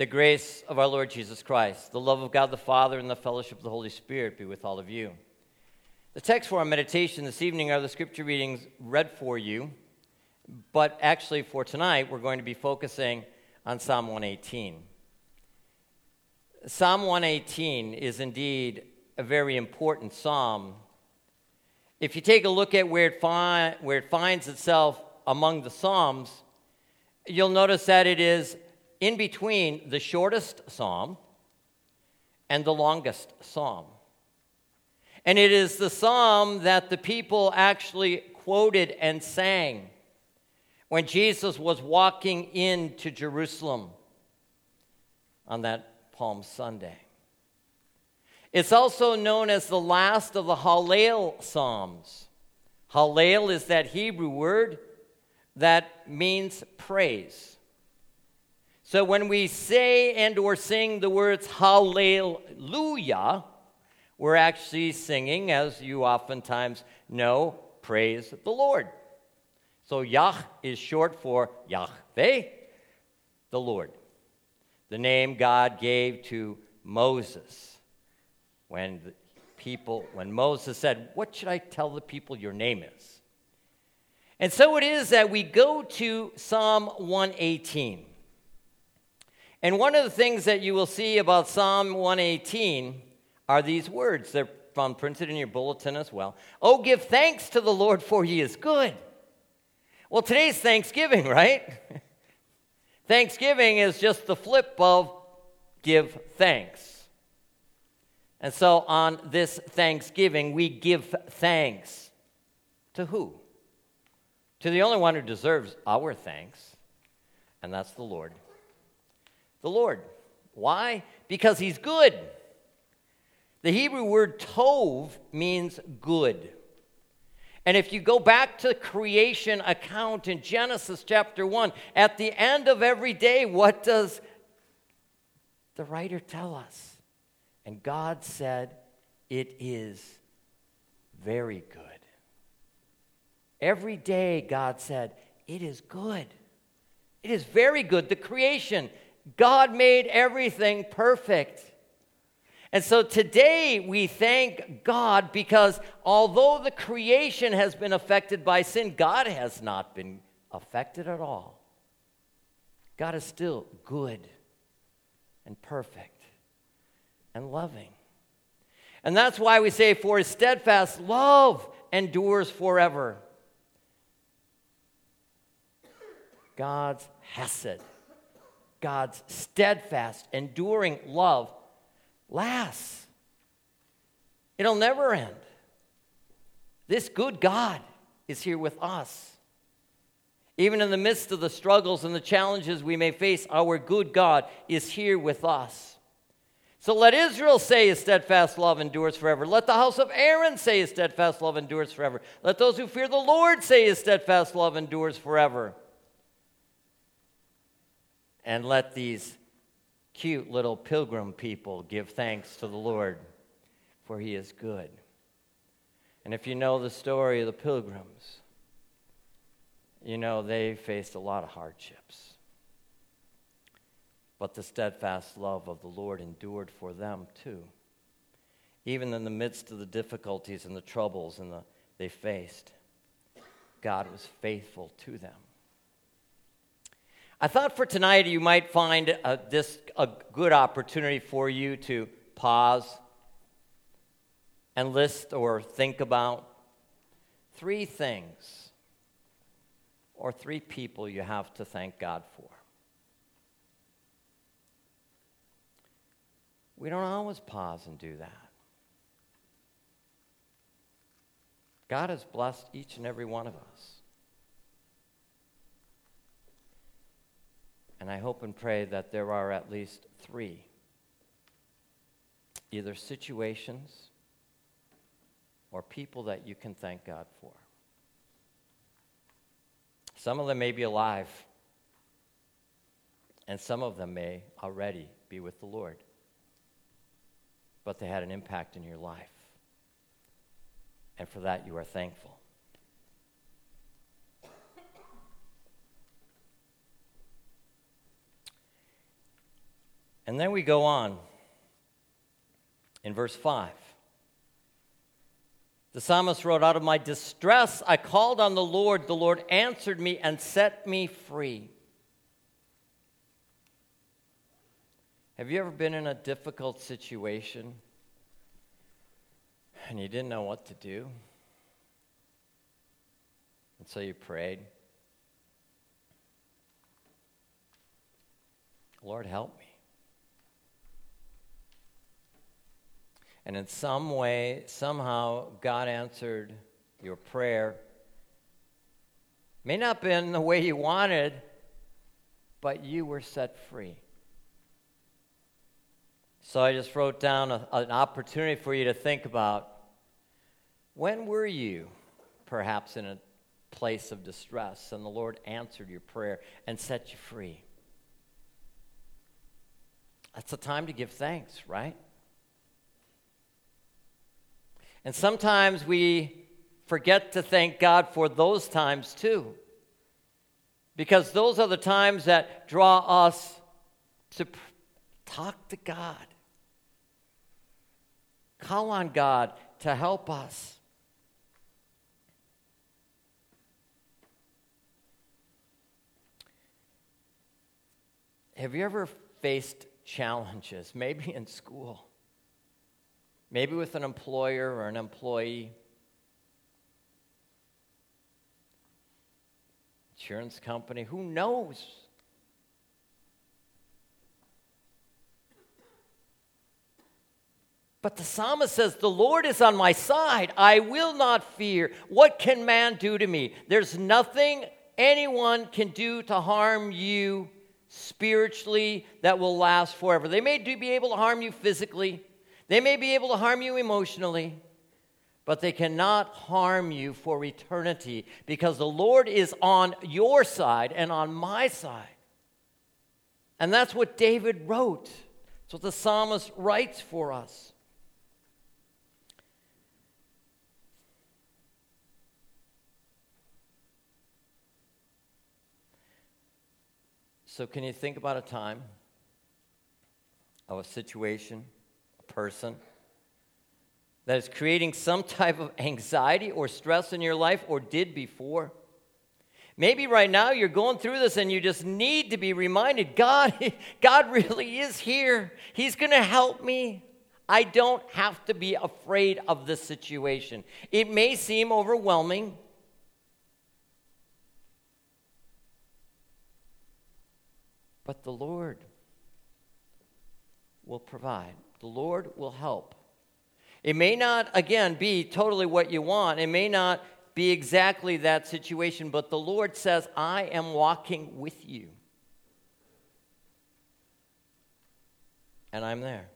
The grace of our Lord Jesus Christ, the love of God the Father, and the fellowship of the Holy Spirit be with all of you. The text for our meditation this evening are the scripture readings read for you, but actually for tonight, we're going to be focusing on Psalm 118. Psalm 118 is indeed a very important psalm. If you take a look at where it, fi- where it finds itself among the psalms, you'll notice that it is in between the shortest psalm and the longest psalm. And it is the psalm that the people actually quoted and sang when Jesus was walking into Jerusalem on that Palm Sunday. It's also known as the last of the Hallel Psalms. Hallel is that Hebrew word that means praise. So when we say and or sing the words hallelujah, we're actually singing, as you oftentimes know, praise the Lord. So Yah is short for Yahweh, the Lord. The name God gave to Moses when the people, when Moses said, What should I tell the people your name is? And so it is that we go to Psalm 118. And one of the things that you will see about Psalm 118 are these words. They're found printed in your bulletin as well. Oh, give thanks to the Lord, for he is good. Well, today's Thanksgiving, right? Thanksgiving is just the flip of give thanks. And so on this Thanksgiving, we give thanks to who? To the only one who deserves our thanks, and that's the Lord the Lord. Why? Because he's good. The Hebrew word tov means good. And if you go back to the creation account in Genesis chapter 1, at the end of every day, what does the writer tell us? And God said, It is very good. Every day, God said, It is good. It is very good. The creation God made everything perfect. And so today we thank God because although the creation has been affected by sin, God has not been affected at all. God is still good and perfect and loving. And that's why we say, For his steadfast love endures forever. God's Hesed God's steadfast, enduring love lasts. It'll never end. This good God is here with us. Even in the midst of the struggles and the challenges we may face, our good God is here with us. So let Israel say his steadfast love endures forever. Let the house of Aaron say his steadfast love endures forever. Let those who fear the Lord say his steadfast love endures forever and let these cute little pilgrim people give thanks to the Lord, for he is good. And if you know the story of the pilgrims, you know they faced a lot of hardships. But the steadfast love of the Lord endured for them too. Even in the midst of the difficulties and the troubles and the, they faced, God was faithful to them. I thought for tonight you might find uh, this a good opportunity for you to pause and list or think about three things or three people you have to thank God for. We don't always pause and do that. God has blessed each and every one of us. And I hope and pray that there are at least three either situations or people that you can thank God for. Some of them may be alive, and some of them may already be with the Lord, but they had an impact in your life. And for that, you are thankful. And then we go on in verse 5. The psalmist wrote, Out of my distress, I called on the Lord. The Lord answered me and set me free. Have you ever been in a difficult situation and you didn't know what to do? And so you prayed, Lord, help me. And in some way, somehow, God answered your prayer. May not have been the way you wanted, but you were set free. So I just wrote down a, an opportunity for you to think about when were you perhaps in a place of distress and the Lord answered your prayer and set you free? That's a time to give thanks, right? And sometimes we forget to thank God for those times too. Because those are the times that draw us to talk to God. Call on God to help us. Have you ever faced challenges, maybe in school? Maybe with an employer or an employee, insurance company, who knows? But the psalmist says, The Lord is on my side. I will not fear. What can man do to me? There's nothing anyone can do to harm you spiritually that will last forever. They may be able to harm you physically, they may be able to harm you emotionally, but they cannot harm you for eternity because the Lord is on your side and on my side. And that's what David wrote. That's what the psalmist writes for us. So, can you think about a time of a situation? Person that is creating some type of anxiety or stress in your life or did before. Maybe right now you're going through this and you just need to be reminded God, God really is here. He's going to help me. I don't have to be afraid of this situation. It may seem overwhelming. But the Lord will provide. The Lord will help. It may not, again, be totally what you want. It may not be exactly that situation, but the Lord says, I am walking with you. And I'm there.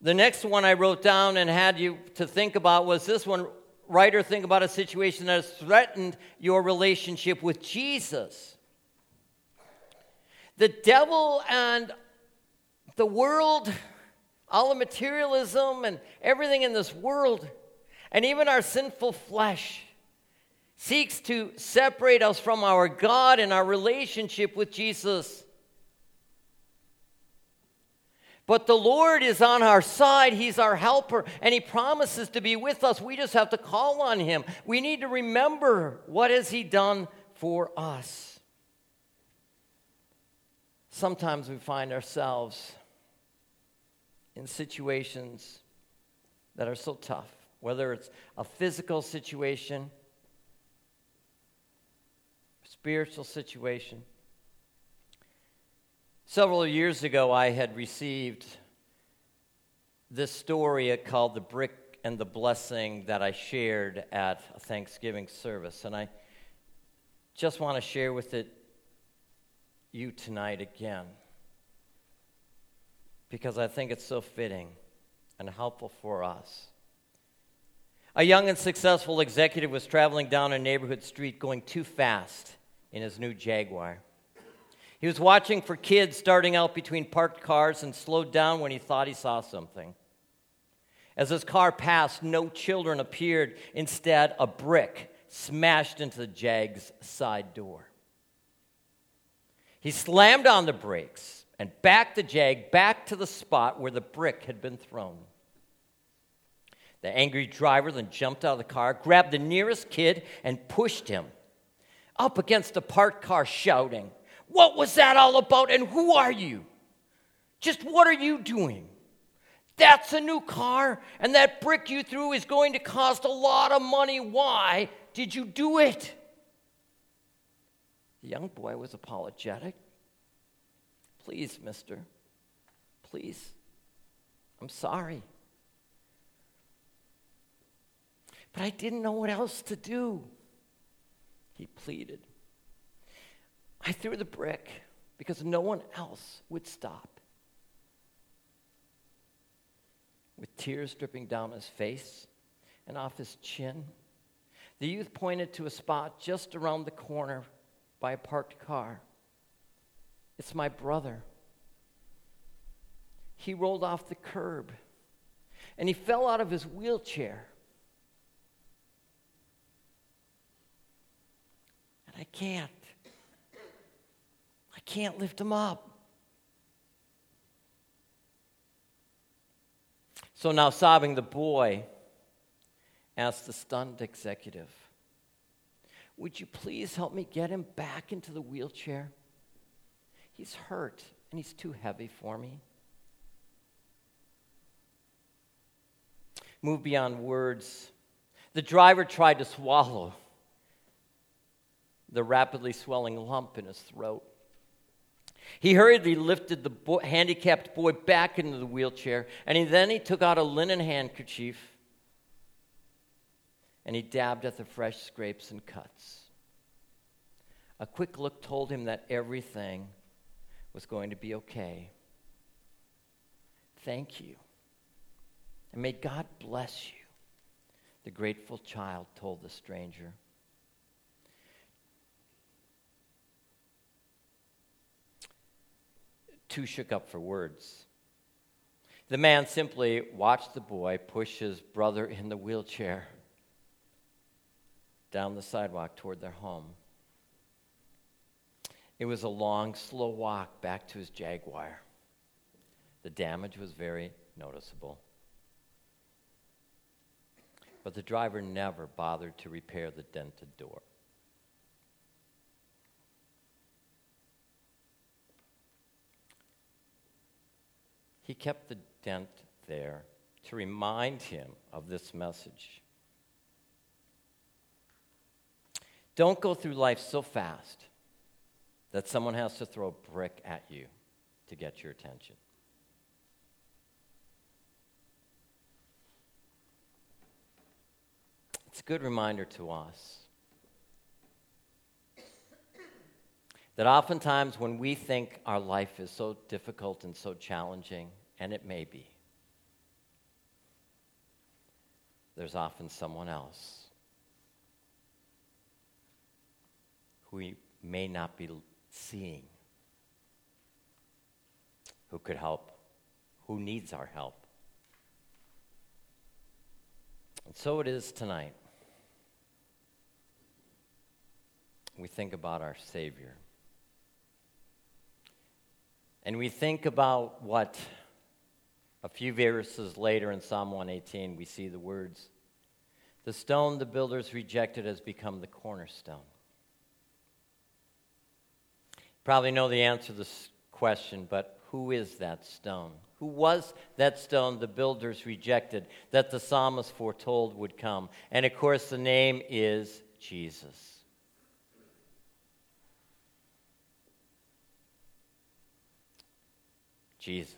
The next one I wrote down and had you to think about was this one writer think about a situation that has threatened your relationship with Jesus. The devil and the world, all the materialism and everything in this world, and even our sinful flesh, seeks to separate us from our God and our relationship with Jesus. But the Lord is on our side. He's our helper, and He promises to be with us. We just have to call on Him. We need to remember what has He done for us. Sometimes we find ourselves in situations that are so tough, whether it's a physical situation, spiritual situation. Several years ago, I had received this story called The Brick and the Blessing that I shared at a Thanksgiving service. And I just want to share with it you tonight again because I think it's so fitting and helpful for us. A young and successful executive was traveling down a neighborhood street going too fast in his new Jaguar. He was watching for kids starting out between parked cars and slowed down when he thought he saw something. As his car passed, no children appeared. Instead, a brick smashed into the Jag's side door. He slammed on the brakes and backed the Jag back to the spot where the brick had been thrown. The angry driver then jumped out of the car, grabbed the nearest kid, and pushed him up against the parked car, shouting, What was that all about, and who are you? Just what are you doing? That's a new car, and that brick you threw is going to cost a lot of money. Why did you do it? The young boy was apologetic. Please, mister, please, I'm sorry. But I didn't know what else to do. He pleaded. I threw the brick because no one else would stop. With tears dripping down his face and off his chin, the youth pointed to a spot just around the corner by a parked car. It's my brother. He rolled off the curb and he fell out of his wheelchair. And I can't. I can't lift him up. So now, sobbing, the boy asked the stunned executive, Would you please help me get him back into the wheelchair? He's hurt and he's too heavy for me. Move beyond words. The driver tried to swallow the rapidly swelling lump in his throat. He hurriedly lifted the handicapped boy back into the wheelchair, and he, then he took out a linen handkerchief and he dabbed at the fresh scrapes and cuts. A quick look told him that everything was going to be okay. Thank you. And may God bless you, the grateful child told the stranger. Too shook up for words. The man simply watched the boy push his brother in the wheelchair down the sidewalk toward their home. It was a long, slow walk back to his Jaguar. The damage was very noticeable. But the driver never bothered to repair the dented door. He kept the dent there to remind him of this message. Don't go through life so fast that someone has to throw a brick at you to get your attention. It's a good reminder to us that oftentimes when we think our life is so difficult and so challenging, and it may be, there's often someone else who we may not be seeing, who could help, who needs our help. And so it is tonight. We think about our Savior. And we think about what a few verses later in Psalm 118 we see the words The stone the builders rejected has become the cornerstone. Probably know the answer to this question, but who is that stone? Who was that stone the builders rejected that the psalmist foretold would come? And of course, the name is Jesus. Jesus.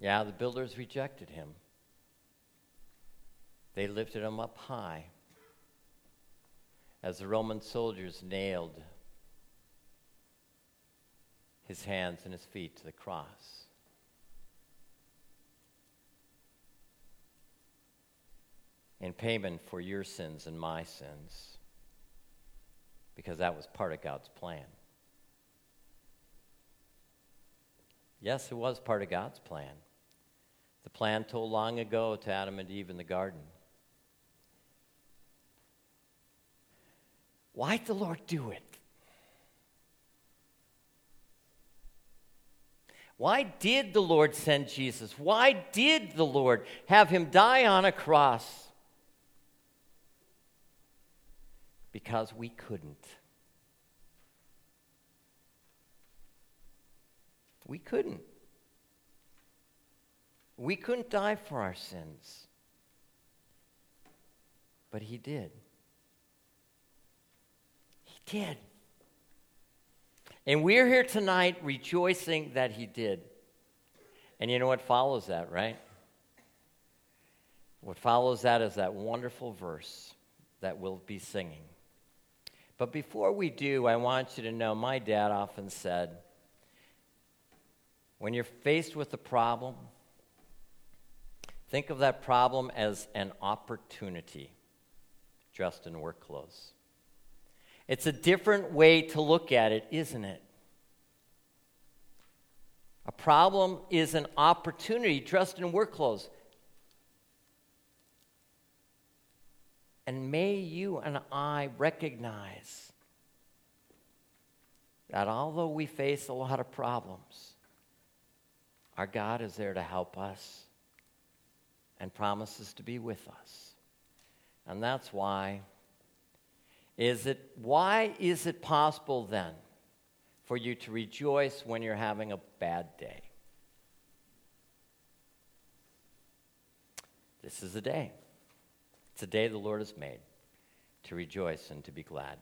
Yeah, the builders rejected him. They lifted him up high as the Roman soldiers nailed his hands and his feet to the cross. In payment for your sins and my sins, because that was part of God's plan. Yes, it was part of God's plan. The plan told long ago to Adam and Eve in the garden. Why'd the Lord do it? Why did the Lord send Jesus? Why did the Lord have him die on a cross? Because we couldn't. We couldn't. We couldn't die for our sins. But he did. He did. And we're here tonight rejoicing that he did. And you know what follows that, right? What follows that is that wonderful verse that we'll be singing. But before we do, I want you to know my dad often said, when you're faced with a problem, think of that problem as an opportunity dressed in work clothes. It's a different way to look at it, isn't it? A problem is an opportunity dressed in work clothes. And may you and I recognize that although we face a lot of problems, our God is there to help us and promises to be with us. And that's why is it why is it possible then for you to rejoice when you're having a bad day? This is a day. It's a day the Lord has made to rejoice and to be glad.